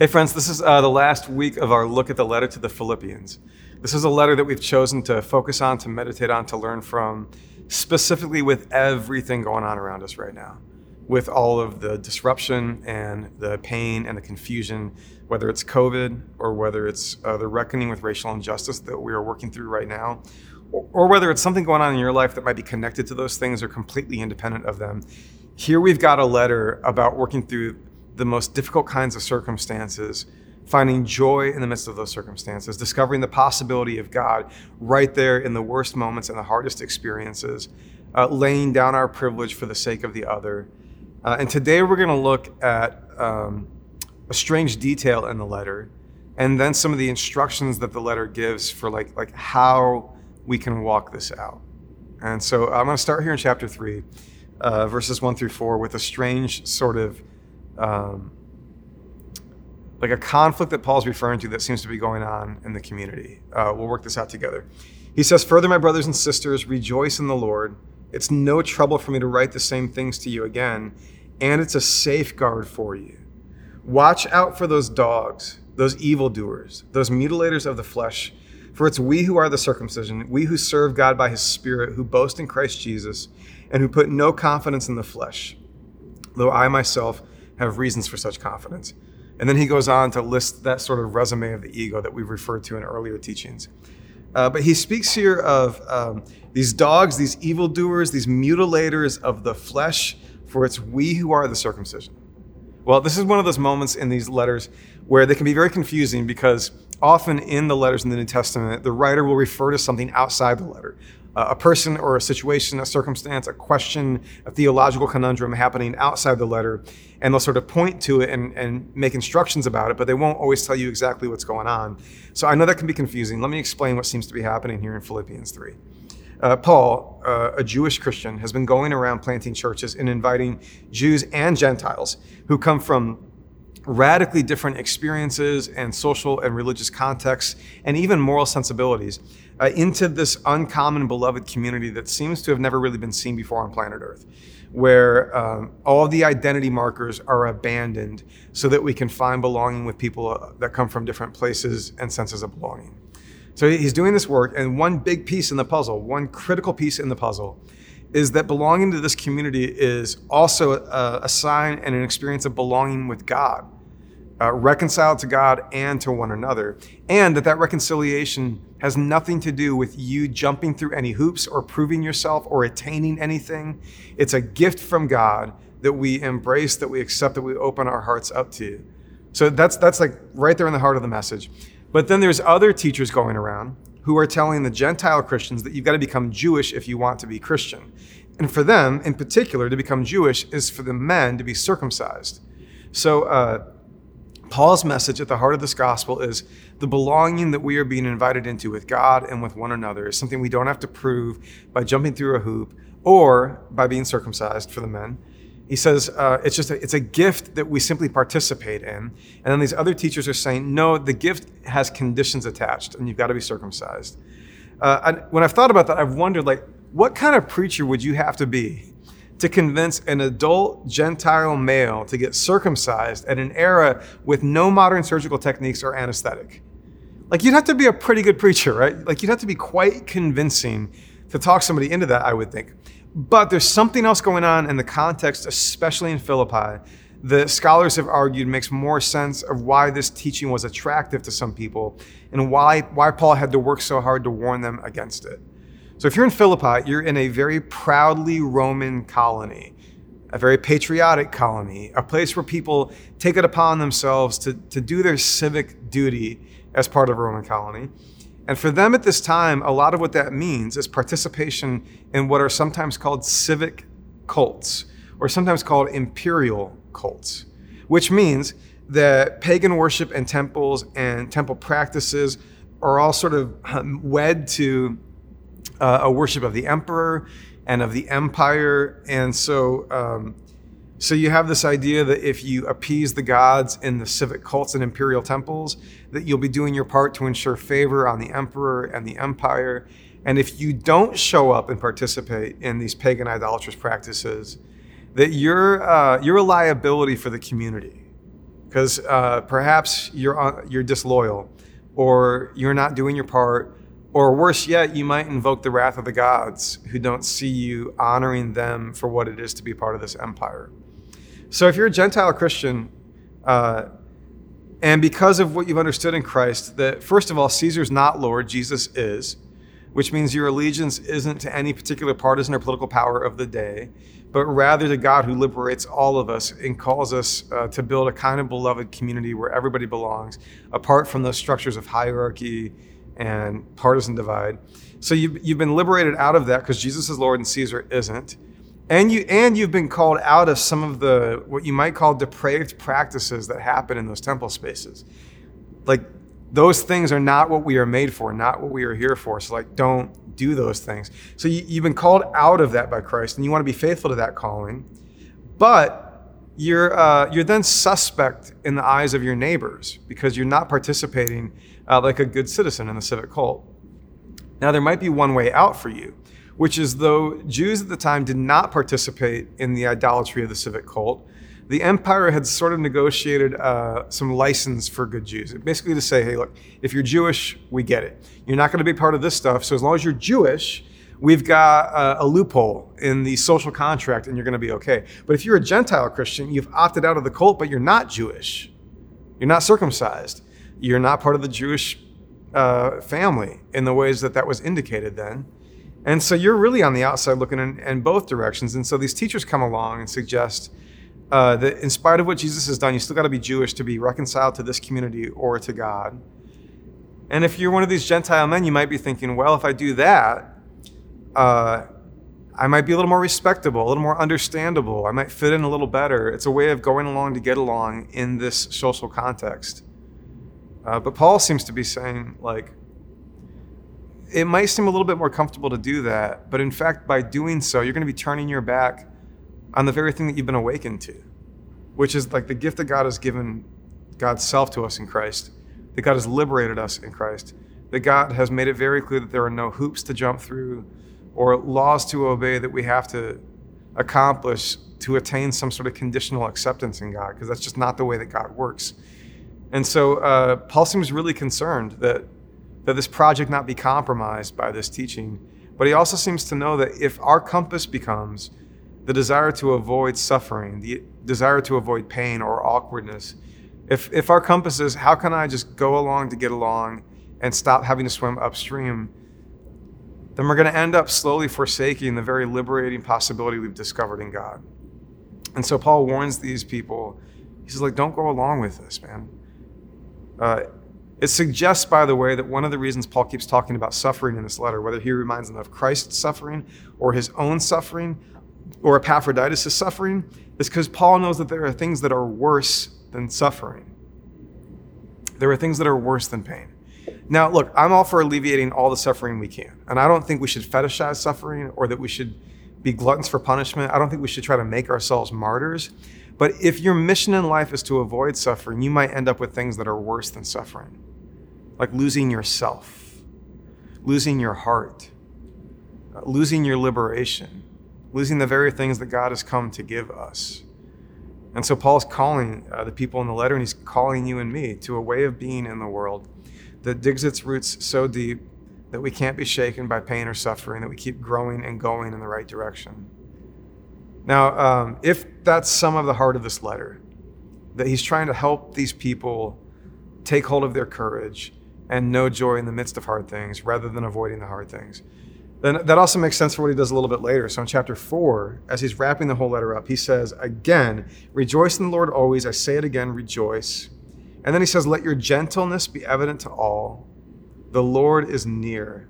Hey, friends, this is uh, the last week of our look at the letter to the Philippians. This is a letter that we've chosen to focus on, to meditate on, to learn from, specifically with everything going on around us right now, with all of the disruption and the pain and the confusion, whether it's COVID or whether it's uh, the reckoning with racial injustice that we are working through right now, or, or whether it's something going on in your life that might be connected to those things or completely independent of them. Here we've got a letter about working through the most difficult kinds of circumstances, finding joy in the midst of those circumstances, discovering the possibility of God right there in the worst moments and the hardest experiences, uh, laying down our privilege for the sake of the other. Uh, and today we're going to look at um, a strange detail in the letter, and then some of the instructions that the letter gives for like like how we can walk this out. And so I'm going to start here in chapter three, uh, verses one through four, with a strange sort of um, like a conflict that Paul's referring to that seems to be going on in the community. Uh, we'll work this out together. He says, Further, my brothers and sisters, rejoice in the Lord. It's no trouble for me to write the same things to you again, and it's a safeguard for you. Watch out for those dogs, those evildoers, those mutilators of the flesh. For it's we who are the circumcision, we who serve God by his Spirit, who boast in Christ Jesus, and who put no confidence in the flesh, though I myself have reasons for such confidence. And then he goes on to list that sort of resume of the ego that we've referred to in earlier teachings. Uh, but he speaks here of um, these dogs, these evildoers, these mutilators of the flesh, for it's we who are the circumcision. Well, this is one of those moments in these letters where they can be very confusing because often in the letters in the New Testament, the writer will refer to something outside the letter a person or a situation, a circumstance, a question, a theological conundrum happening outside the letter, and they'll sort of point to it and, and make instructions about it, but they won't always tell you exactly what's going on. So I know that can be confusing. Let me explain what seems to be happening here in Philippians 3. Uh, Paul, uh, a Jewish Christian, has been going around planting churches and inviting Jews and Gentiles who come from radically different experiences and social and religious contexts and even moral sensibilities uh, into this uncommon beloved community that seems to have never really been seen before on planet Earth, where um, all the identity markers are abandoned so that we can find belonging with people uh, that come from different places and senses of belonging. So he's doing this work, and one big piece in the puzzle, one critical piece in the puzzle, is that belonging to this community is also a, a sign and an experience of belonging with God uh, reconciled to God and to one another, and that that reconciliation has nothing to do with you jumping through any hoops or proving yourself or attaining anything. It's a gift from God that we embrace, that we accept, that we open our hearts up to. So that's that's like right there in the heart of the message. But then there's other teachers going around who are telling the Gentile Christians that you've got to become Jewish if you want to be Christian. And for them, in particular, to become Jewish is for the men to be circumcised. So uh, Paul's message at the heart of this gospel is the belonging that we are being invited into with God and with one another is something we don't have to prove by jumping through a hoop or by being circumcised for the men. He says uh, it's just a, it's a gift that we simply participate in. And then these other teachers are saying, no, the gift has conditions attached, and you've got to be circumcised. Uh, and when I've thought about that, I've wondered, like, what kind of preacher would you have to be to convince an adult Gentile male to get circumcised at an era with no modern surgical techniques or anesthetic. Like, you'd have to be a pretty good preacher, right? Like, you'd have to be quite convincing to talk somebody into that, I would think. But there's something else going on in the context, especially in Philippi, that scholars have argued makes more sense of why this teaching was attractive to some people and why, why Paul had to work so hard to warn them against it. So if you're in Philippi, you're in a very proudly Roman colony, a very patriotic colony, a place where people take it upon themselves to, to do their civic duty as part of a Roman colony. And for them at this time, a lot of what that means is participation in what are sometimes called civic cults, or sometimes called imperial cults, which means that pagan worship and temples and temple practices are all sort of um, wed to uh, a worship of the emperor and of the empire. And so, um, so you have this idea that if you appease the gods in the civic cults and imperial temples, that you'll be doing your part to ensure favor on the emperor and the empire. And if you don't show up and participate in these pagan idolatrous practices, that you're, uh, you're a liability for the community. because uh, perhaps you're, uh, you're disloyal or you're not doing your part. Or worse yet, you might invoke the wrath of the gods who don't see you honoring them for what it is to be part of this empire. So if you're a Gentile Christian, uh, and because of what you've understood in Christ, that first of all, Caesar's not Lord, Jesus is, which means your allegiance isn't to any particular partisan or political power of the day, but rather to God who liberates all of us and calls us uh, to build a kind of beloved community where everybody belongs, apart from those structures of hierarchy and partisan divide. So you've, you've been liberated out of that because Jesus is Lord and Caesar isn't and you and you've been called out of some of the what you might call depraved practices that happen in those temple spaces. Like those things are not what we are made for not what we are here for. So like don't do those things. So you, you've been called out of that by christ and you want to be faithful to that calling. But you're uh, you're then suspect in the eyes of your neighbors because you're not participating uh, like a good citizen in the civic cult. Now there might be one way out for you which is though Jews at the time did not participate in the idolatry of the civic cult, the empire had sort of negotiated uh, some license for good Jews. Basically, to say, hey, look, if you're Jewish, we get it. You're not going to be part of this stuff. So as long as you're Jewish, we've got uh, a loophole in the social contract and you're going to be okay. But if you're a Gentile Christian, you've opted out of the cult, but you're not Jewish. You're not circumcised. You're not part of the Jewish uh, family in the ways that that was indicated then. And so you're really on the outside looking in, in both directions. And so these teachers come along and suggest uh, that in spite of what Jesus has done, you still got to be Jewish to be reconciled to this community or to God. And if you're one of these Gentile men, you might be thinking, well, if I do that, uh, I might be a little more respectable, a little more understandable. I might fit in a little better. It's a way of going along to get along in this social context. Uh, but Paul seems to be saying, like, it might seem a little bit more comfortable to do that, but in fact, by doing so, you're going to be turning your back on the very thing that you've been awakened to, which is like the gift that God has given God's self to us in Christ, that God has liberated us in Christ, that God has made it very clear that there are no hoops to jump through or laws to obey that we have to accomplish to attain some sort of conditional acceptance in God, because that's just not the way that God works. And so uh, Paul seems really concerned that that this project not be compromised by this teaching. But he also seems to know that if our compass becomes the desire to avoid suffering, the desire to avoid pain or awkwardness, if, if our compass is how can I just go along to get along and stop having to swim upstream, then we're going to end up slowly forsaking the very liberating possibility we've discovered in God. And so Paul warns these people. He says, like, don't go along with this, man. Uh, it suggests, by the way, that one of the reasons Paul keeps talking about suffering in this letter, whether he reminds them of Christ's suffering or his own suffering or Epaphroditus' suffering, is because Paul knows that there are things that are worse than suffering. There are things that are worse than pain. Now, look, I'm all for alleviating all the suffering we can. And I don't think we should fetishize suffering or that we should be gluttons for punishment. I don't think we should try to make ourselves martyrs. But if your mission in life is to avoid suffering, you might end up with things that are worse than suffering like losing yourself, losing your heart, losing your liberation, losing the very things that God has come to give us. And so Paul's calling uh, the people in the letter, and he's calling you and me to a way of being in the world that digs its roots so deep that we can't be shaken by pain or suffering, that we keep growing and going in the right direction. Now, um, if that's some of the heart of this letter, that he's trying to help these people take hold of their courage and know joy in the midst of hard things rather than avoiding the hard things. Then that also makes sense for what he does a little bit later. So in chapter four, as he's wrapping the whole letter up, he says, Again, rejoice in the Lord always. I say it again, rejoice. And then he says, Let your gentleness be evident to all. The Lord is near.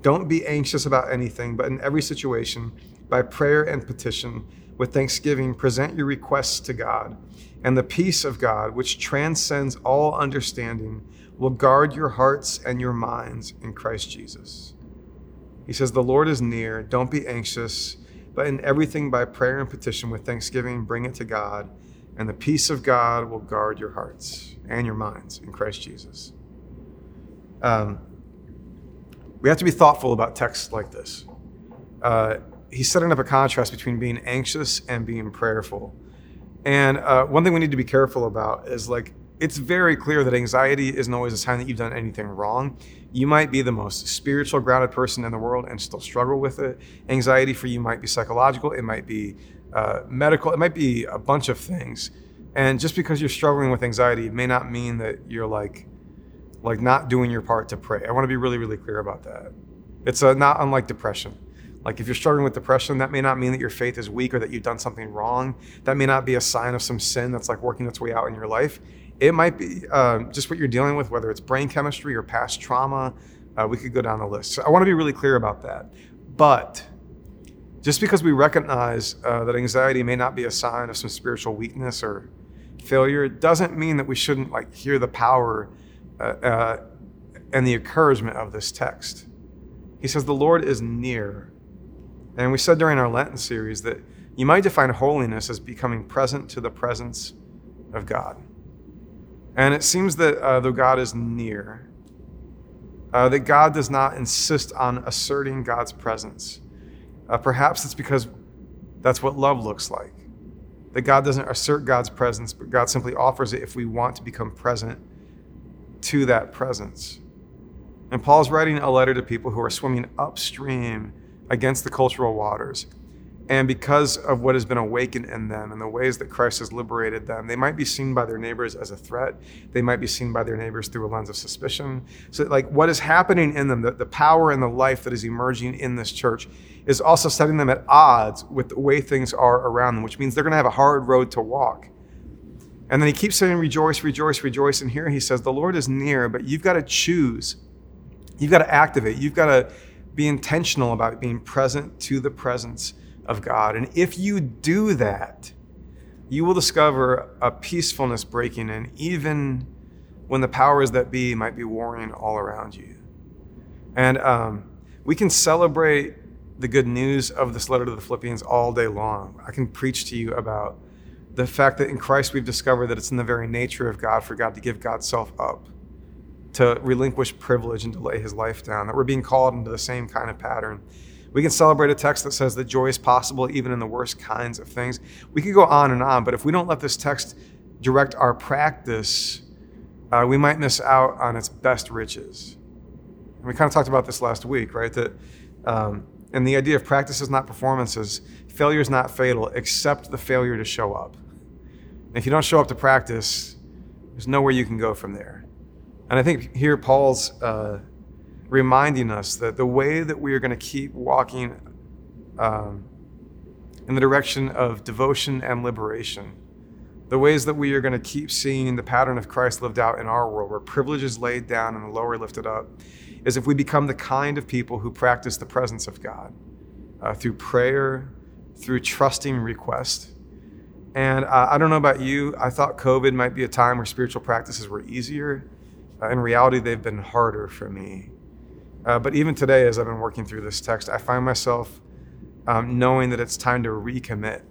Don't be anxious about anything, but in every situation, by prayer and petition, with thanksgiving, present your requests to God. And the peace of God, which transcends all understanding, will guard your hearts and your minds in Christ Jesus. He says, The Lord is near. Don't be anxious, but in everything by prayer and petition with thanksgiving, bring it to God, and the peace of God will guard your hearts and your minds in Christ Jesus. Um, we have to be thoughtful about texts like this. Uh, he's setting up a contrast between being anxious and being prayerful. And uh, one thing we need to be careful about is like, it's very clear that anxiety isn't always a sign that you've done anything wrong. You might be the most spiritual, grounded person in the world and still struggle with it. Anxiety for you might be psychological, it might be uh, medical, it might be a bunch of things. And just because you're struggling with anxiety it may not mean that you're like, like not doing your part to pray. I want to be really, really clear about that. It's uh, not unlike depression. Like if you're struggling with depression, that may not mean that your faith is weak or that you've done something wrong. That may not be a sign of some sin that's like working its way out in your life. It might be uh, just what you're dealing with, whether it's brain chemistry or past trauma. Uh, we could go down the list. So I want to be really clear about that. But just because we recognize uh, that anxiety may not be a sign of some spiritual weakness or failure, doesn't mean that we shouldn't like hear the power uh, uh, and the encouragement of this text. He says, The Lord is near. And we said during our Lenten series that you might define holiness as becoming present to the presence of God. And it seems that uh, though God is near, uh, that God does not insist on asserting God's presence. Uh, perhaps it's because that's what love looks like. That God doesn't assert God's presence, but God simply offers it if we want to become present to that presence. And Paul's writing a letter to people who are swimming upstream against the cultural waters. And because of what has been awakened in them and the ways that Christ has liberated them, they might be seen by their neighbors as a threat. They might be seen by their neighbors through a lens of suspicion. So, like, what is happening in them, the, the power and the life that is emerging in this church, is also setting them at odds with the way things are around them, which means they're going to have a hard road to walk. And then he keeps saying, Rejoice, rejoice, rejoice. And here he says, The Lord is near, but you've got to choose. You've got to activate. You've got to be intentional about being present to the presence of God. And if you do that, you will discover a peacefulness breaking in, even when the powers that be might be warring all around you. And um, we can celebrate the good news of this letter to the Philippians all day long. I can preach to you about the fact that in Christ we've discovered that it's in the very nature of God for God to give God's self up, to relinquish privilege and to lay his life down, that we're being called into the same kind of pattern. We can celebrate a text that says that joy is possible even in the worst kinds of things. We could go on and on, but if we don't let this text direct our practice, uh, we might miss out on its best riches. And we kind of talked about this last week, right? That, um, and the idea of practice is not performances. Failure is not fatal, except the failure to show up. And if you don't show up to practice, there's nowhere you can go from there. And I think here Paul's uh, reminding us that the way that we are going to keep walking um, in the direction of devotion and liberation, the ways that we are going to keep seeing the pattern of Christ lived out in our world, where privilege is laid down and the lower lifted up, is if we become the kind of people who practice the presence of God uh, through prayer, through trusting request. And uh, I don't know about you, I thought COVID might be a time where spiritual practices were easier. Uh, in reality, they've been harder for me. Uh, but even today, as I've been working through this text, I find myself um, knowing that it's time to recommit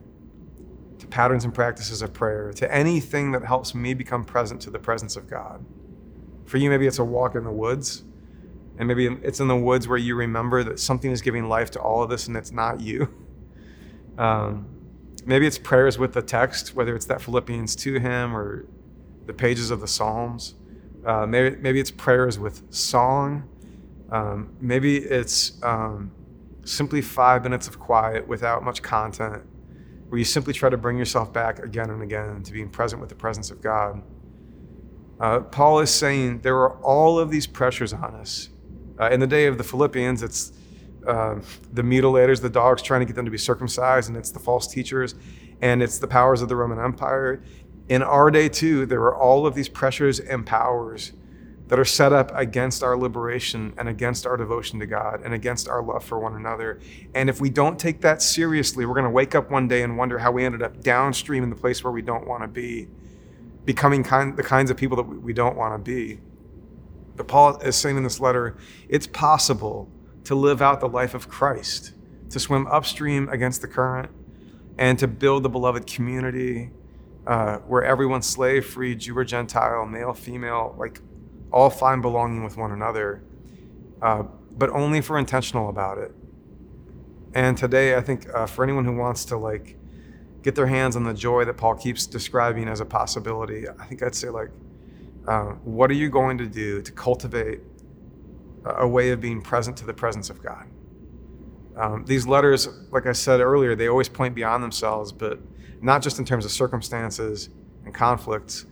to patterns and practices of prayer, to anything that helps me become present to the presence of God. For you, maybe it's a walk in the woods, and maybe it's in the woods where you remember that something is giving life to all of this and it's not you. Um, maybe it's prayers with the text, whether it's that Philippians 2 hymn or the pages of the Psalms. Uh, maybe, maybe it's prayers with song um, maybe it's um, simply five minutes of quiet without much content, where you simply try to bring yourself back again and again to being present with the presence of God. Uh, Paul is saying there are all of these pressures on us. Uh, in the day of the Philippians, it's uh, the mutilators, the dogs trying to get them to be circumcised, and it's the false teachers, and it's the powers of the Roman Empire. In our day, too, there are all of these pressures and powers that are set up against our liberation and against our devotion to God and against our love for one another. And if we don't take that seriously, we're going to wake up one day and wonder how we ended up downstream in the place where we don't want to be, becoming kind, the kinds of people that we don't want to be. But Paul is saying in this letter, it's possible to live out the life of Christ, to swim upstream against the current, and to build the beloved community uh, where everyone's slave free, Jew or Gentile, male, female, like all find belonging with one another, uh, but only if we're intentional about it. And today, I think uh, for anyone who wants to like get their hands on the joy that Paul keeps describing as a possibility, I think I'd say, like, uh, what are you going to do to cultivate a way of being present to the presence of God? Um, these letters, like I said earlier, they always point beyond themselves, but not just in terms of circumstances and conflicts.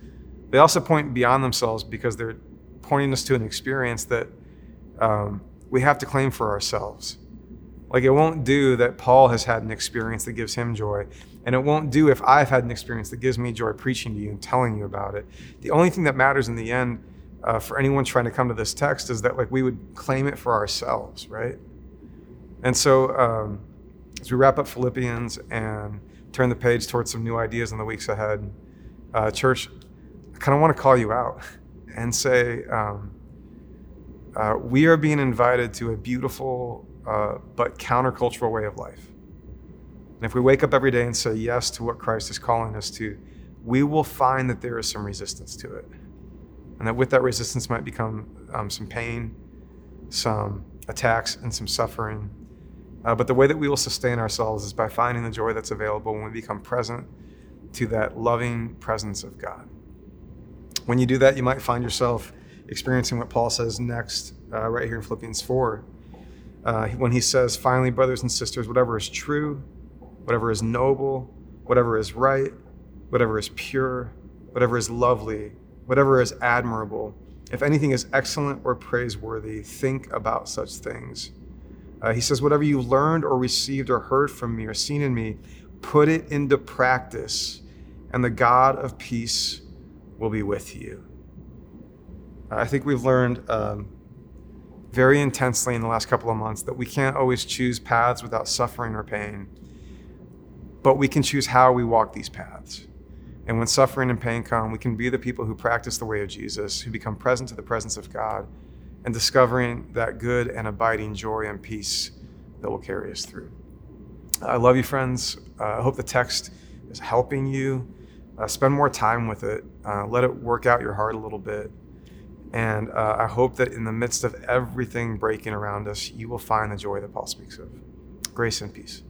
They also point beyond themselves because they're pointing us to an experience that um, we have to claim for ourselves. Like it won't do that Paul has had an experience that gives him joy, and it won't do if I've had an experience that gives me joy preaching to you and telling you about it. The only thing that matters in the end uh, for anyone trying to come to this text is that like we would claim it for ourselves, right? And so, um, as we wrap up Philippians and turn the page towards some new ideas in the weeks ahead, uh, church, I kind of want to call you out and say um, uh, we are being invited to a beautiful uh, but countercultural way of life. And if we wake up every day and say yes to what Christ is calling us to, we will find that there is some resistance to it. And that with that resistance might become um, some pain, some attacks, and some suffering. Uh, but the way that we will sustain ourselves is by finding the joy that's available when we become present to that loving presence of God. When you do that, you might find yourself experiencing what Paul says next, uh, right here in Philippians 4, uh, when he says, Finally, brothers and sisters, whatever is true, whatever is noble, whatever is right, whatever is pure, whatever is lovely, whatever is admirable, if anything is excellent or praiseworthy, think about such things. Uh, he says, Whatever you learned or received or heard from me or seen in me, put it into practice, and the God of peace will be with you. I think we've learned um, very intensely in the last couple of months that we can't always choose paths without suffering or pain, but we can choose how we walk these paths. And when suffering and pain come, we can be the people who practice the way of Jesus, who become present to the presence of God, and discovering that good and abiding joy and peace that will carry us through. I love you, friends. Uh, I hope the text is helping you. Uh, spend more time with it. Uh, let it work out your heart a little bit. And uh, I hope that in the midst of everything breaking around us, you will find the joy that Paul speaks of. Grace and peace.